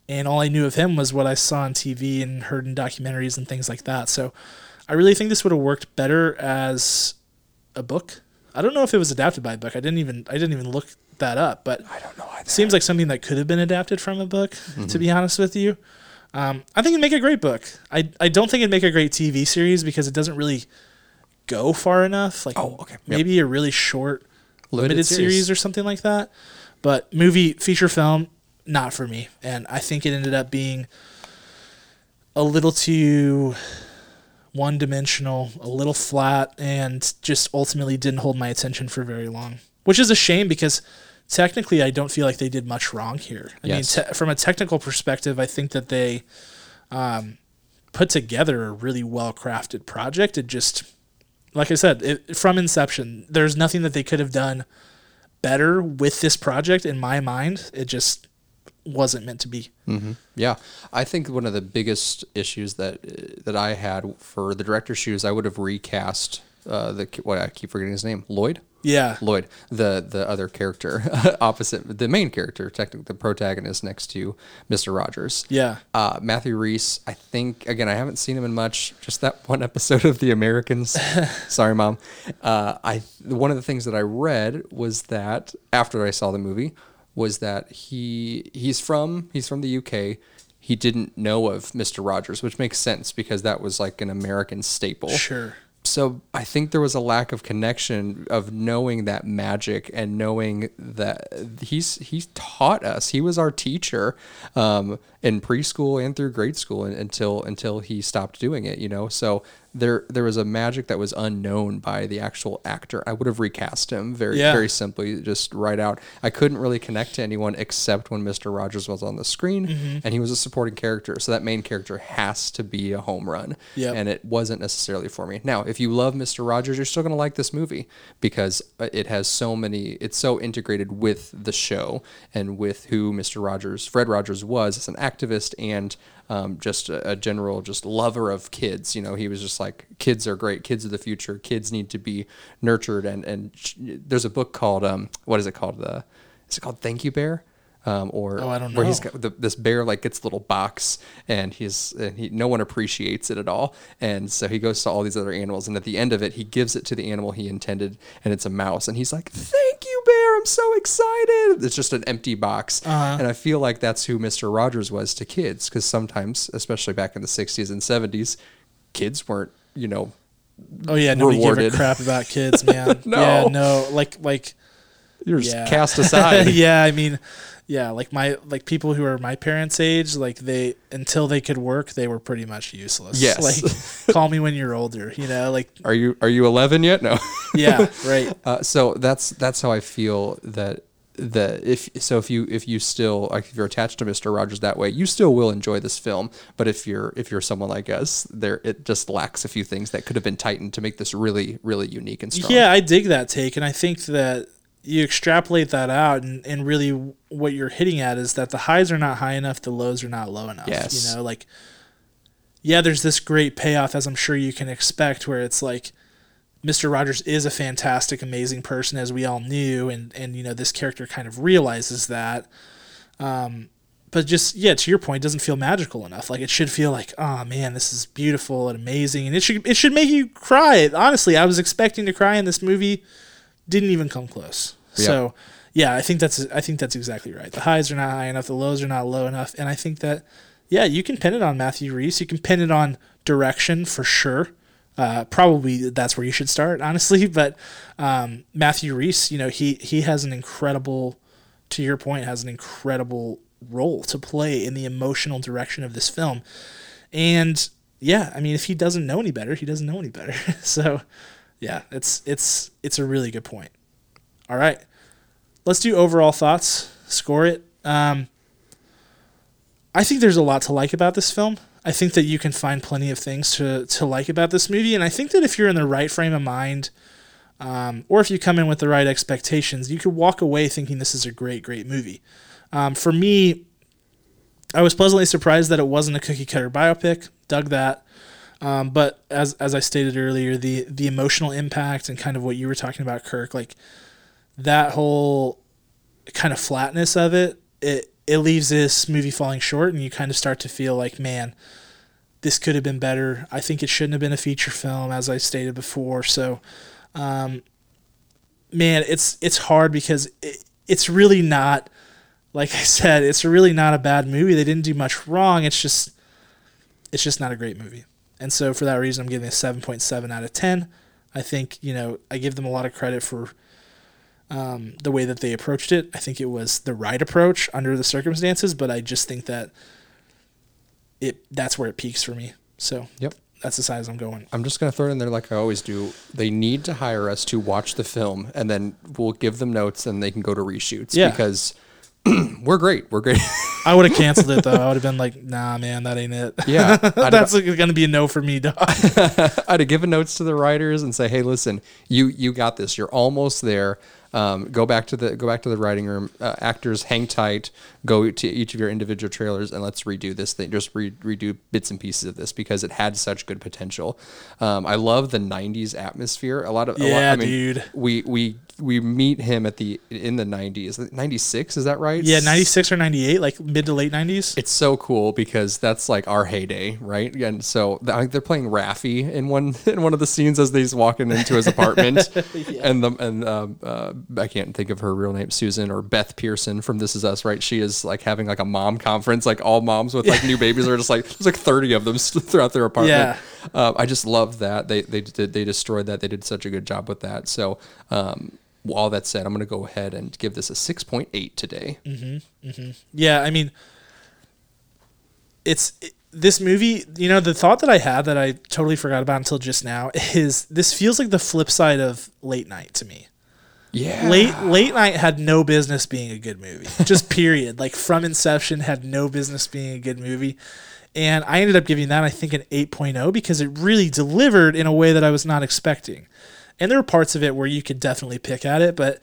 And all I knew of him was what I saw on TV and heard in documentaries and things like that. So I really think this would have worked better as a book. I don't know if it was adapted by a book. I didn't even I didn't even look that up, but I don't know either. seems like something that could have been adapted from a book. To be honest with you, um, I think it'd make a great book. I I don't think it'd make a great TV series because it doesn't really go far enough. Like Oh, okay. Yep. maybe a really short Limited limited, series. series. or something like that. But movie feature film, not for me. And I think it ended up being a little too one dimensional, a little flat, and just ultimately didn't hold my attention for very long. Which is a shame because technically I don't feel like they did much wrong here. I Yes. mean, te- from a technical perspective, I think that they um, put together a really well crafted project. It just, like I said, it, from inception, there's nothing that they could have done better with this project in my mind. It just wasn't meant to be. hmm Yeah, I think one of the biggest issues that that I had for the director's shoes, I would have recast uh, the what I keep forgetting his name, Lloyd. Yeah. Lloyd, the the other character opposite the main character, technically the protagonist next to Mister Rogers. Yeah. Uh, Matthew Rhys, I think again, I haven't seen him in much. Just that one episode of The Americans. Sorry, mom. Uh, I one of the things that I read was that after I saw the movie was that he he's from he's from the UK. He didn't know of Mr. Rogers, which makes sense because that was like an American staple Sure. so I think there was a lack of connection of knowing that magic and knowing that he's he's taught us. He was our teacher um, in preschool and through grade school and, until until he stopped doing it. You know, so there there was a magic that was unknown by the actual actor. I would have recast him very Yeah. very simply, just right out. I couldn't really connect to anyone except when Mister Rogers was on the screen Mm-hmm. and he was a supporting character. So that main character has to be a home run. Yep. And it wasn't necessarily for me. Now, if you love Mr. Rogers, you're still going to like this movie because uh, it has so many, it's so integrated with the show and with who Mr. Rogers, Fred Rogers was as an activist and um, just a, a general, just lover of kids. You know, he was just like, kids are great. Kids are the future. Kids need to be nurtured. And, and there's a book called, um, what is it called? The, is it called Thank You Bear? Um, or Oh, I don't where he's know. got the, this bear like gets a little box and he's and he no one appreciates it at all and so he goes to all these other animals and at the end of it he gives it to the animal he intended and it's a mouse and he's like thank you bear i'm so excited it's just an empty box Uh-huh. and i feel like that's who mr rogers was to kids because sometimes especially back in the 60s and 70s kids weren't you know Oh yeah, nobody gave Rewarded. a crap about kids, man. No. Yeah, no, like like you're just yeah. cast aside yeah, I mean, yeah, like my like people who are my parents' age, like they until they could work, they were pretty much useless. Yes. Like call me when you're older, you know, like are you are you 11 yet no yeah, right. Uh, so that's that's how I feel that that if so if you if you still like if you're attached to Mr. Rogers that way, you still will enjoy this film. But if you're if you're someone like us, there it just lacks a few things that could have been tightened to make this really really unique and strong. Yeah, I dig that take, and I think that you extrapolate that out, and, and really what you're hitting at is that the highs are not high enough, the lows are not low enough. Yes. You know, like, yeah, there's this great payoff, as I'm sure you can expect, where it's like Mr. Rogers is a fantastic, amazing person, as we all knew, and, and you know, this character kind of realizes that. Um, but just yeah, to your point, it doesn't feel magical enough. Like it should feel like, oh man, this is beautiful and amazing, and it should it should make you cry. Honestly, I was expecting to cry in this movie, didn't even come close. So yeah, I think that's I think that's exactly right. The highs are not high enough, the lows are not low enough, and I think that yeah, you can pin it on Matthew Rhys. You can pin it on direction for sure. Uh, probably that's where you should start, honestly. But um, Matthew Rhys, you know, he he has an incredible, to your point, has an incredible role to play in the emotional direction of this film. And yeah, I mean, if he doesn't know any better, he doesn't know any better. so yeah, it's it's it's a really good point. All right, let's do overall thoughts. Score it. Um, I think there's a lot to like about this film. I think that you can find plenty of things to, to like about this movie. And I think that if you're in the right frame of mind, um, or if you come in with the right expectations, you could walk away thinking this is a great, great movie. Um, for me, I was pleasantly surprised that it wasn't a cookie cutter biopic. Dug that. Um, but as as I stated earlier, the the emotional impact and kind of what you were talking about, Kirk, like that whole kind of flatness of it, it it leaves this movie falling short, and you kind of start to feel like, man, this could have been better. I think it shouldn't have been a feature film, as I stated before. So, um, man, it's it's hard because it, it's really not like I said, it's really not a bad movie. They didn't do much wrong. It's just it's just not a great movie. And so for that reason I'm giving a 7.7 out of 10. I think, you know, I give them a lot of credit for um, the way that they approached it. I think it was the right approach under the circumstances, but I just think that it that's where it peaks for me. So Yep. that's the size I'm going. I'm just gonna throw it in there like I always do. They need to hire us to watch the film, and then we'll give them notes, and they can go to reshoots Yeah. because we're great. We're great. I would have canceled it though. I would have been like, nah, man, that ain't it. yeah, that's going to be a no for me, dog. I'd have given notes to the writers and say, "Hey, listen, you you got this. You're almost there. Um, go back to the go back to the writing room. Uh, actors, hang tight. Go to each of your individual trailers and let's redo this thing. Just re- redo bits and pieces of this because it had such good potential. Um, I love the '90s atmosphere. A lot of a lot, Yeah, I mean, dude. We we we meet him at the in the '90s. '96 is that right? Yeah, 96 or 98, like mid to late 90s. it's so cool because that's like our heyday, right? And so I think they're playing Raffi in one in one of the scenes as he's walking into his apartment, and the and um, uh, I can't think of her real name, Susan or Beth Pearson from This Is Us, right? She is like having like a mom conference, like all moms with like new babies are just like there's like thirty of them throughout their apartment. Yeah. Um, I just love that they they did they destroyed that. They did such a good job with that. So. Um, all that said, I'm going to go ahead and give this a 6.8 today. Yeah, I mean, it's it, this movie. You know, the thought that I had that I totally forgot about until just now is this feels like the flip side of Late Night to me. Yeah. Late Late Night had no business being a good movie. Just period. like from inception had no business being a good movie. And I ended up giving that I think an 8.0 because it really delivered in a way that I was not expecting. And there were parts of it where you could definitely pick at it, but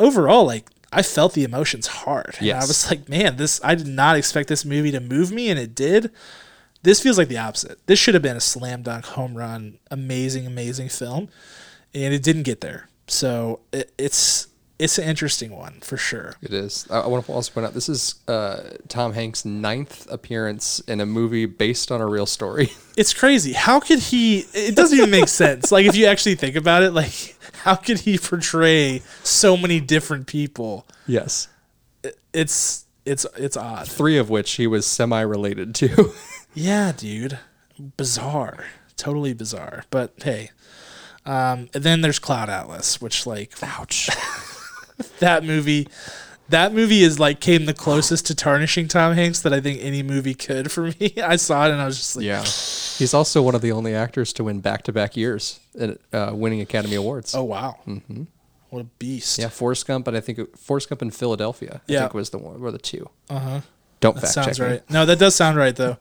overall like I felt the emotions hard. And I was like, man, this I did not expect this movie to move me and it did. This feels like the opposite. This should have been a slam dunk home run, amazing amazing film and it didn't get there. So it, it's it's an interesting one for sure. It is. I, I want to also point out this is uh, Tom Hanks' ninth appearance in a movie based on a real story. It's crazy. How could he? It doesn't even make sense. Like if you actually think about it, like how could he portray so many different people? yes. It's it's it's odd. Three of which he was semi related to. Yeah, dude. Bizarre. Totally bizarre. But hey. Um, and then there's Cloud Atlas, which like Ouch. that movie that movie is like came the closest to tarnishing Tom Hanks that I think any movie could for me. I saw it and I was just like, yeah. He's also one of the only actors to win back to back years at uh, winning Academy Awards. Oh wow! Mm-hmm. What a beast! Yeah, Forrest Gump, but I think it, Forrest Gump in Philadelphia. I Yeah. think was the one, were the two. Uh huh. Don't That fact sounds check me. right. No, that does sound right though.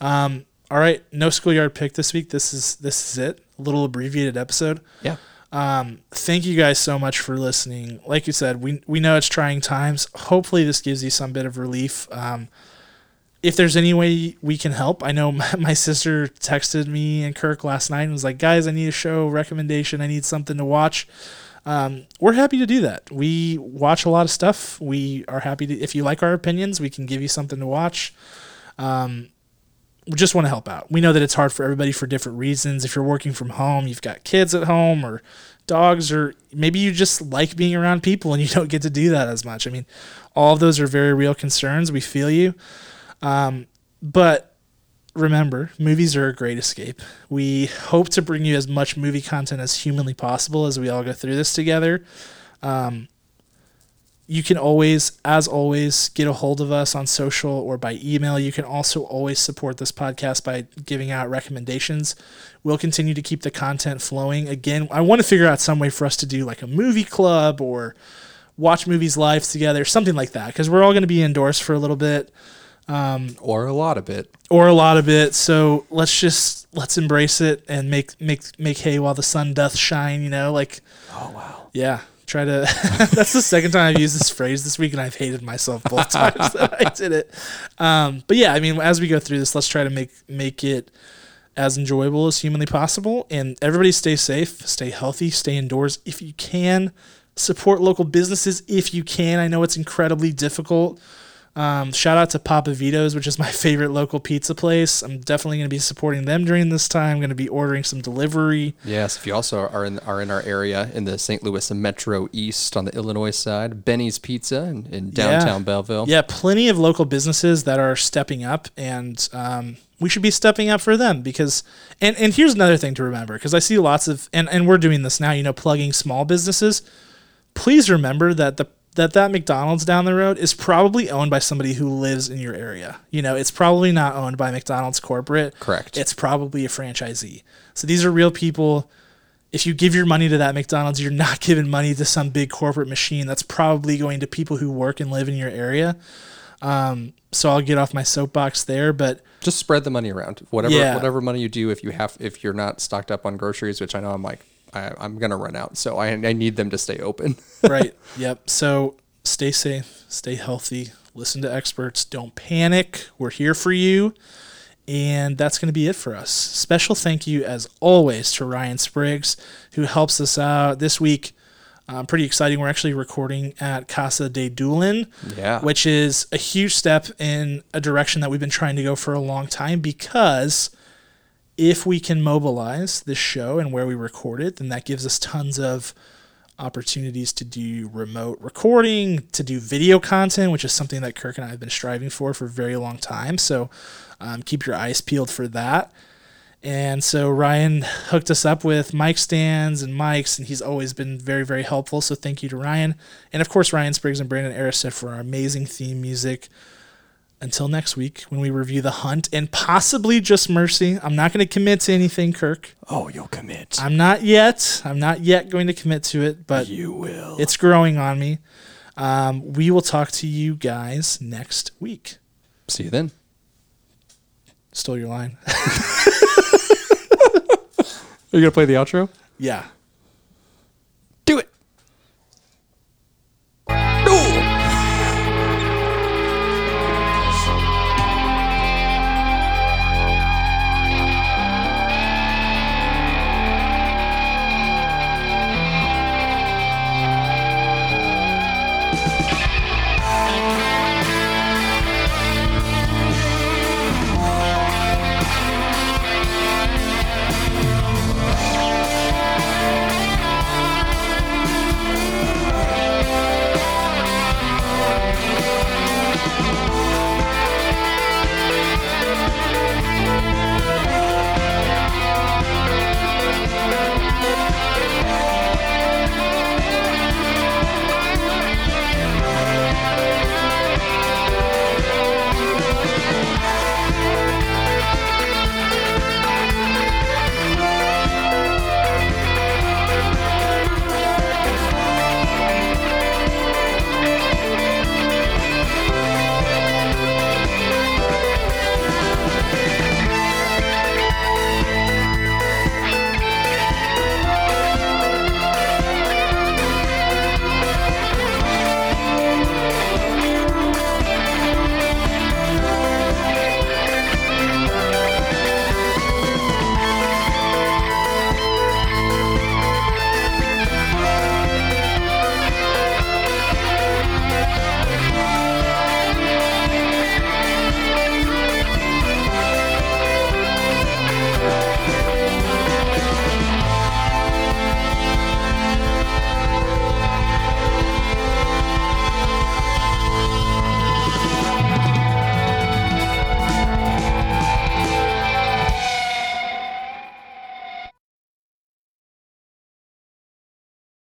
Um, all right, no schoolyard pick this week. This is this is it. Little abbreviated episode. Yeah. Um, thank you guys so much for listening. Like you said, we we know it's trying times. Hopefully, this gives you some bit of relief. Um, if there's any way we can help, I know my, my sister texted me and Kirk last night and was like, "Guys, I need a show recommendation. I need something to watch." Um, we're happy to do that. We watch a lot of stuff. We are happy to. If you like our opinions, we can give you something to watch. Um, we just want to help out. We know that it's hard for everybody for different reasons. If you're working from home, you've got kids at home or dogs, or maybe you just like being around people and you don't get to do that as much. I mean, all of those are very real concerns. We feel you. Um, but remember, movies are a great escape. We hope to bring you as much movie content as humanly possible as we all go through this together. Um, you can always, as always, get a hold of us on social or by email. You can also always support this podcast by giving out recommendations. We'll continue to keep the content flowing. Again, I want to figure out some way for us to do like a movie club or watch movies live together, something like that, because we're all going to be indoors for a little bit um, Or a lot of it. or a lot of it. So let's just let's embrace it and make make make hay while the sun doth shine. You know, like Oh wow. yeah. Try to. that's the second time I've used this phrase this week, and I've hated myself both times that I did it. Um, but yeah, I mean, as we go through this, let's try to make make it as enjoyable as humanly possible. And everybody, stay safe, stay healthy, stay indoors if you can. Support local businesses if you can. I know it's incredibly difficult. Um, shout out to Papa Vito's, which is my favorite local pizza place. I'm definitely going to be supporting them during this time. I'm going to be ordering some delivery. Yes, if you also are in are in our area in the St. Louis Metro East on the Illinois side, Benny's Pizza in, in downtown Yeah. Belleville. Yeah, plenty of local businesses that are stepping up, and um, we should be stepping up for them because. And and here's another thing to remember because I see lots of and and we're doing this now. You know, plugging small businesses. Please remember that the that that McDonald's down the road is probably owned by somebody who lives in your area. You know, it's probably not owned by McDonald's corporate. Correct. It's probably a franchisee. So these are real people. If you give your money to that McDonald's, you're not giving money to some big corporate machine. That's probably going to people who work and live in your area. Um, so I'll get off my soapbox there, but Just spread the money around. Whatever Yeah. whatever money you do, if you have if you're not stocked up on groceries, which I know I'm like I, I'm gonna run out, so I, I need them to stay open. right. Yep. So stay safe, stay healthy, listen to experts, don't panic. We're here for you. And that's going to be it for us. Special thank you, as always, to Ryan Spriggs, who helps us out this week. Um, pretty exciting. We're actually recording at Casa de Doulin, Yeah. which is a huge step in a direction that we've been trying to go for a long time because if we can mobilize this show and where we record it, then that gives us tons of opportunities to do remote recording, to do video content, which is something that Kirk and I have been striving for for a very long time. So um, keep your eyes peeled for that. And so Ryan hooked us up with mic stands and mics, and he's always been very, very helpful. So thank you to Ryan. And of course, Ryan Spriggs and Brandon Aristid for our amazing theme music. Until next week, when we review The Hunt and possibly Just Mercy. I'm not going to commit to anything, Kirk. oh, you'll commit. I'm not yet. I'm not yet going to commit to it, but you will. it's growing on me. Um, we will talk to you guys next week. See you then. Stole your line. Are you gonna play the outro? yeah.